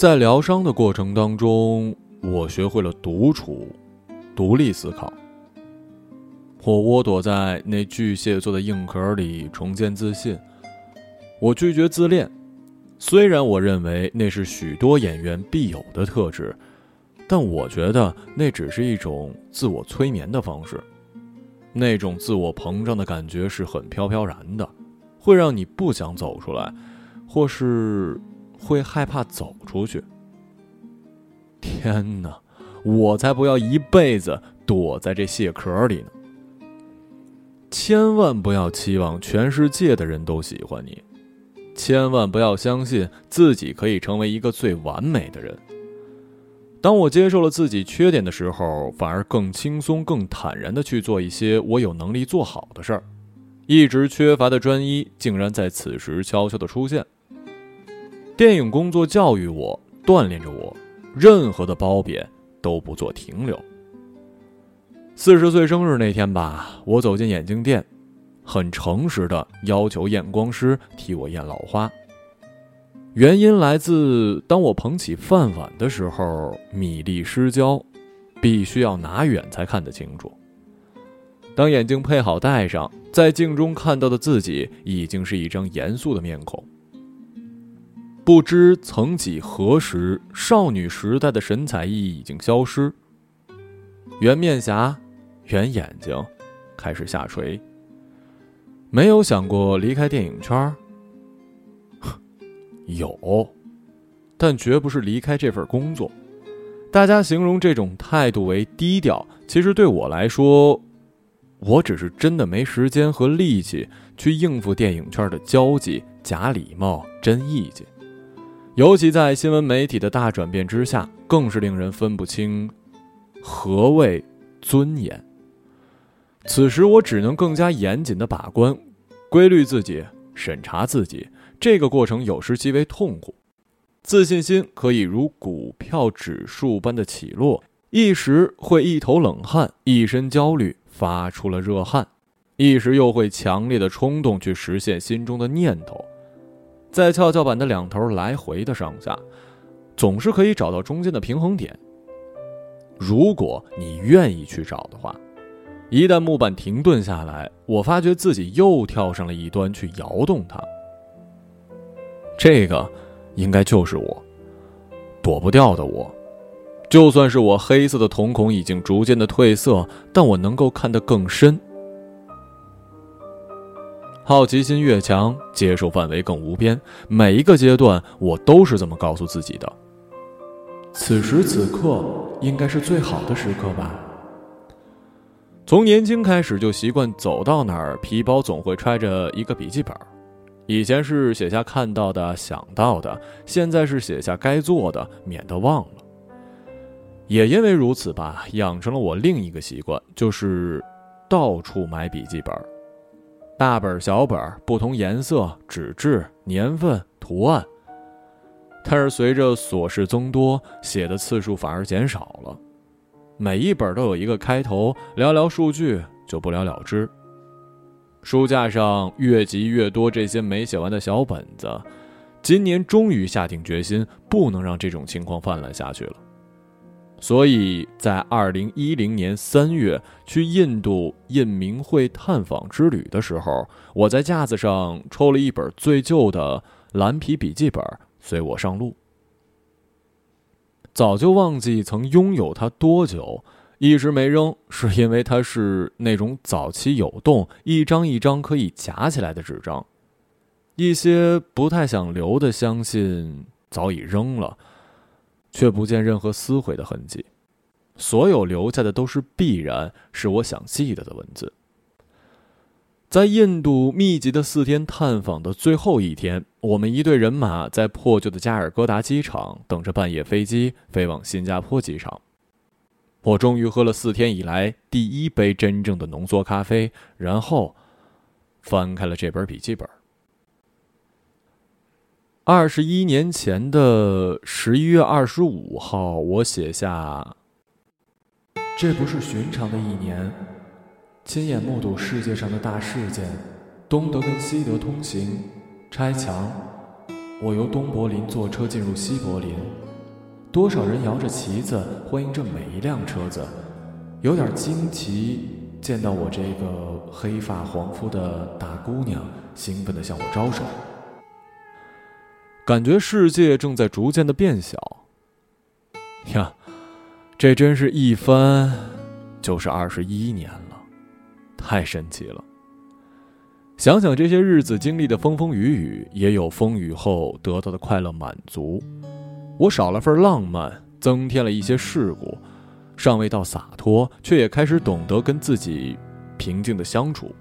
在疗伤的过程当中，我学会了独处、独立思考。我窝躲在那巨蟹座的硬壳里重建自信。我拒绝自恋，虽然我认为那是许多演员必有的特质，但我觉得那只是一种自我催眠的方式。那种自我膨胀的感觉是很飘飘然的，会让你不想走出来，或是。会害怕走出去。天哪，我才不要一辈子躲在这蟹壳里呢！千万不要期望全世界的人都喜欢你，千万不要相信自己可以成为一个最完美的人。当我接受了自己缺点的时候，反而更轻松、更坦然的去做一些我有能力做好的事儿。一直缺乏的专一，竟然在此时悄悄的出现。电影工作教育我，锻炼着我，任何的褒贬都不做停留。四十岁生日那天吧，我走进眼镜店，很诚实的要求验光师替我验老花。原因来自，当我捧起饭碗的时候，米粒失焦，必须要拿远才看得清楚。当眼镜配好戴上，在镜中看到的自己，已经是一张严肃的面孔。不知曾几何时，少女时代的神采奕奕已经消失。圆面颊，圆眼睛，开始下垂。没有想过离开电影圈 有，但绝不是离开这份工作。大家形容这种态度为低调，其实对我来说，我只是真的没时间和力气去应付电影圈的交际、假礼貌、真意见。尤其在新闻媒体的大转变之下，更是令人分不清何谓尊严。此时，我只能更加严谨的把关、规律自己、审查自己。这个过程有时极为痛苦，自信心可以如股票指数般的起落，一时会一头冷汗，一身焦虑，发出了热汗；一时又会强烈的冲动去实现心中的念头。在跷跷板的两头来回的上下，总是可以找到中间的平衡点。如果你愿意去找的话，一旦木板停顿下来，我发觉自己又跳上了一端去摇动它。这个，应该就是我，躲不掉的我。就算是我黑色的瞳孔已经逐渐的褪色，但我能够看得更深。好奇心越强，接受范围更无边。每一个阶段，我都是这么告诉自己的。此时此刻，应该是最好的时刻吧。从年轻开始就习惯走到哪儿，皮包总会揣着一个笔记本。以前是写下看到的、想到的，现在是写下该做的，免得忘了。也因为如此吧，养成了我另一个习惯，就是到处买笔记本。大本小本不同颜色、纸质、年份、图案，但是随着琐事增多，写的次数反而减少了。每一本都有一个开头，聊聊数据就不了了之。书架上越积越多这些没写完的小本子，今年终于下定决心，不能让这种情况泛滥下去了。所以在二零一零年三月去印度印明会探访之旅的时候，我在架子上抽了一本最旧的蓝皮笔记本，随我上路。早就忘记曾拥有它多久，一直没扔，是因为它是那种早期有洞、一张一张可以夹起来的纸张。一些不太想留的相信早已扔了。却不见任何撕毁的痕迹，所有留下的都是必然是我想记得的文字。在印度密集的四天探访的最后一天，我们一队人马在破旧的加尔各答机场等着半夜飞机飞往新加坡机场。我终于喝了四天以来第一杯真正的浓缩咖啡，然后翻开了这本笔记本。二十一年前的十一月二十五号，我写下：“这不是寻常的一年，亲眼目睹世界上的大事件，东德跟西德通行，拆墙。我由东柏林坐车进入西柏林，多少人摇着旗子欢迎着每一辆车子，有点惊奇，见到我这个黑发黄肤的大姑娘，兴奋地向我招手，感觉世界正在逐渐的变小。呀，这真是一翻就是二十一年了，太神奇了。想想这些日子经历的风风雨雨，也有风雨后得到的快乐满足。我少了份浪漫，增添了一些世故，尚未到洒脱，却也开始懂得跟自己平静的相处。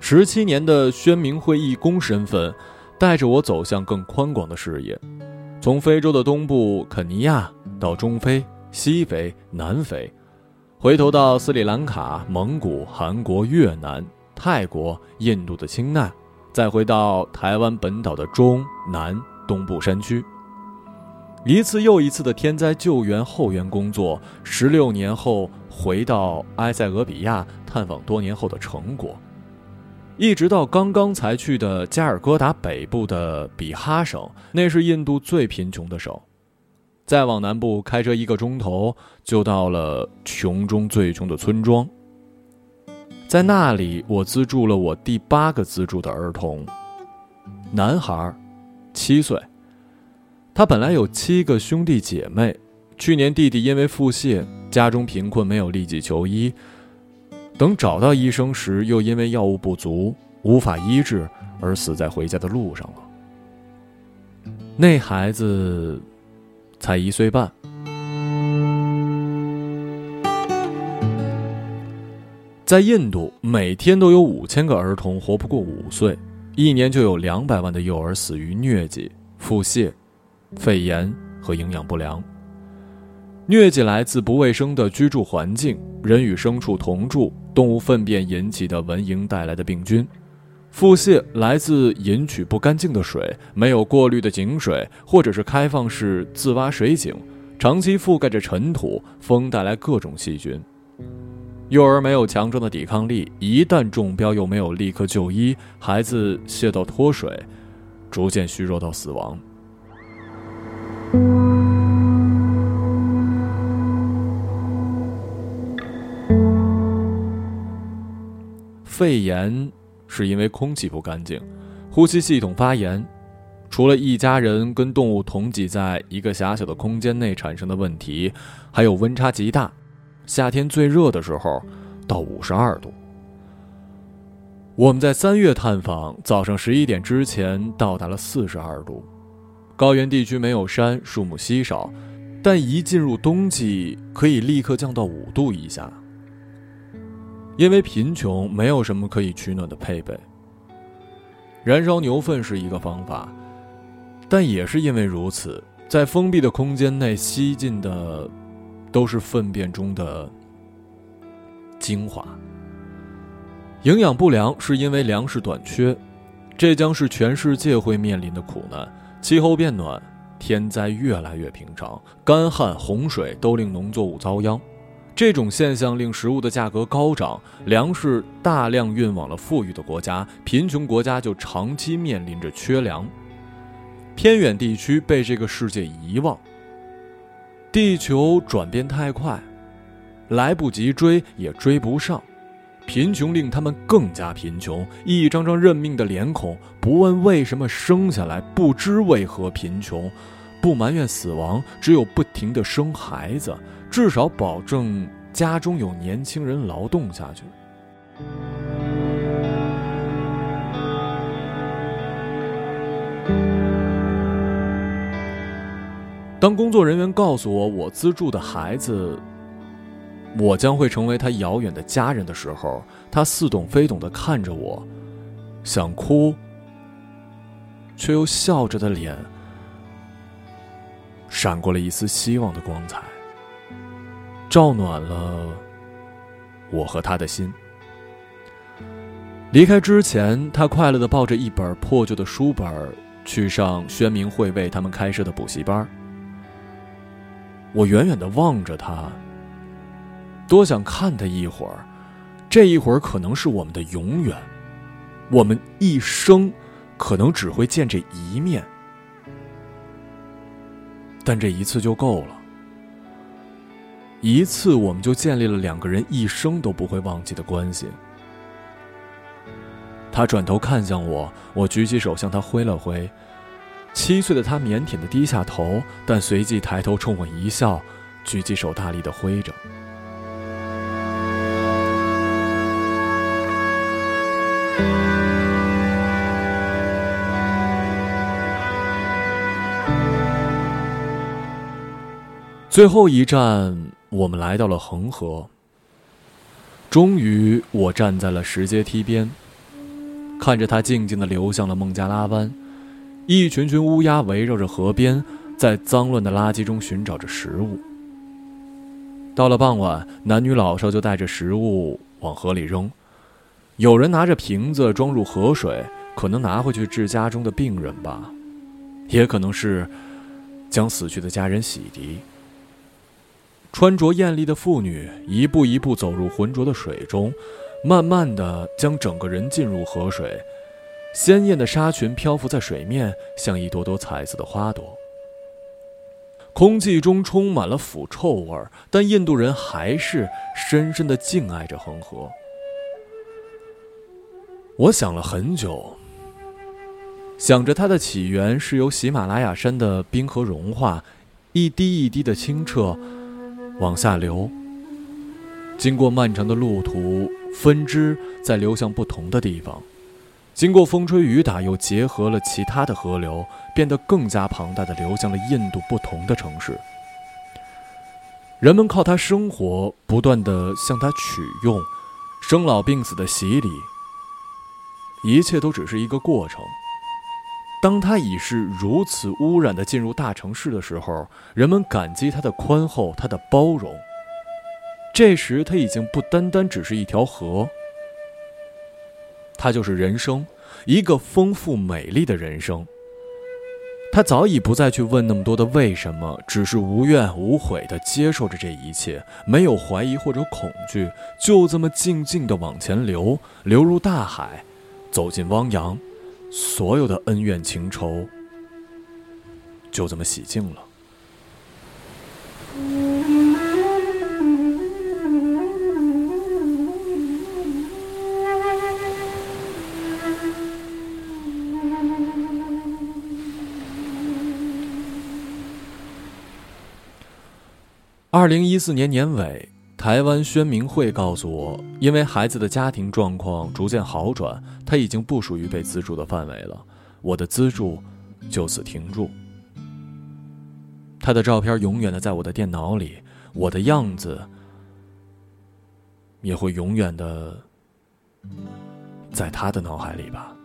十七年的宣明会义工身份，带着我走向更宽广的视野，从非洲的东部肯尼亚到中非、西非、南非，回头到斯里兰卡、蒙古、韩国、越南。泰国、印度的青奈，再回到台湾本岛的中南东部山区，一次又一次的天灾救援后援工作。十六年后回到埃塞俄比亚探访多年后的成果，一直到刚刚才去的加尔各答北部的比哈省，那是印度最贫穷的省。再往南部开车一个钟头，就到了穷中最穷的村庄。在那里，我资助了我第八个资助的儿童，男孩，七岁。他本来有七个兄弟姐妹，去年弟弟因为腹泻，家中贫困，没有立即求医。等找到医生时，又因为药物不足，无法医治，而死在回家的路上了。那孩子才一岁半。在印度，每天都有五千个儿童活不过五岁，一年就有两百万的幼儿死于疟疾、腹泻、肺炎和营养不良。疟疾来自不卫生的居住环境，人与牲畜同住，动物粪便引起的蚊蝇带来的病菌；腹泻来自饮取不干净的水、没有过滤的井水，或者是开放式自挖水井，长期覆盖着尘土，风带来各种细菌。幼儿没有强壮的抵抗力，一旦中标又没有立刻就医，孩子泻到脱水，逐渐虚弱到死亡。肺炎是因为空气不干净，呼吸系统发炎，除了一家人跟动物同挤在一个狭小的空间内产生的问题，还有温差极大。夏天最热的时候，到五十二度。我们在三月探访，早上十一点之前到达了四十二度。高原地区没有山，树木稀少，但一进入冬季，可以立刻降到五度以下。因为贫穷，没有什么可以取暖的配备。燃烧牛粪是一个方法，但也是因为如此，在封闭的空间内吸进的。都是粪便中的精华。营养不良是因为粮食短缺，这将是全世界会面临的苦难。气候变暖，天灾越来越平常，干旱、洪水都令农作物遭殃。这种现象令食物的价格高涨，粮食大量运往了富裕的国家，贫穷国家就长期面临着缺粮。偏远地区被这个世界遗忘。地球转变太快，来不及追也追不上，贫穷令他们更加贫穷。一张张认命的脸孔，不问为什么生下来，不知为何贫穷，不埋怨死亡，只有不停的生孩子，至少保证家中有年轻人劳动下去。当工作人员告诉我我资助的孩子，我将会成为他遥远的家人的时候，他似懂非懂的看着我，想哭，却又笑着的脸，闪过了一丝希望的光彩，照暖了我和他的心。离开之前，他快乐的抱着一本破旧的书本去上宣明会为他们开设的补习班。我远远的望着他，多想看他一会儿，这一会儿可能是我们的永远，我们一生可能只会见这一面。但这一次就够了。一次，我们就建立了两个人一生都不会忘记的关系。他转头看向我，我举起手向他挥了挥。七岁的他腼腆的低下头，但随即抬头冲我一笑，举起手大力的挥着。最后一站，我们来到了恒河。终于，我站在了石阶梯边，看着它静静的流向了孟加拉湾。一群群乌鸦围绕着河边，在脏乱的垃圾中寻找着食物。到了傍晚，男女老少就带着食物往河里扔，有人拿着瓶子装入河水，可能拿回去治家中的病人吧，也可能是将死去的家人洗涤。穿着艳丽的妇女一步一步走入浑浊的水中，慢慢的将整个人浸入河水，鲜艳的纱裙漂浮在水面，像一朵朵彩色的花朵。空气中充满了腐臭味儿，但印度人还是深深的敬爱着恒河。我想了很久，想着它的起源是由喜马拉雅山的冰河融化，一滴一滴的清澈。往下流，经过漫长的路途，分支再流向不同的地方，经过风吹雨打，又结合了其他的河流，变得更加庞大的流向了印度不同的城市。人们靠它生活，不断的向它取用，生老病死的洗礼，一切都只是一个过程。当他已是如此污染的进入大城市的时候，人们感激他的宽厚，他的包容。这时，他已经不单单只是一条河，他就是人生，一个丰富美丽的人生。他早已不再去问那么多的为什么，只是无怨无悔地接受着这一切，没有怀疑或者恐惧，就这么静静地往前流，流入大海，走进汪洋。所有的恩怨情仇就这么洗净了。二零一四年年尾。台湾宣明会告诉我，因为孩子的家庭状况逐渐好转，他已经不属于被资助的范围了，我的资助就此停住。他的照片永远的在我的电脑里，我的样子也会永远的在他的脑海里吧。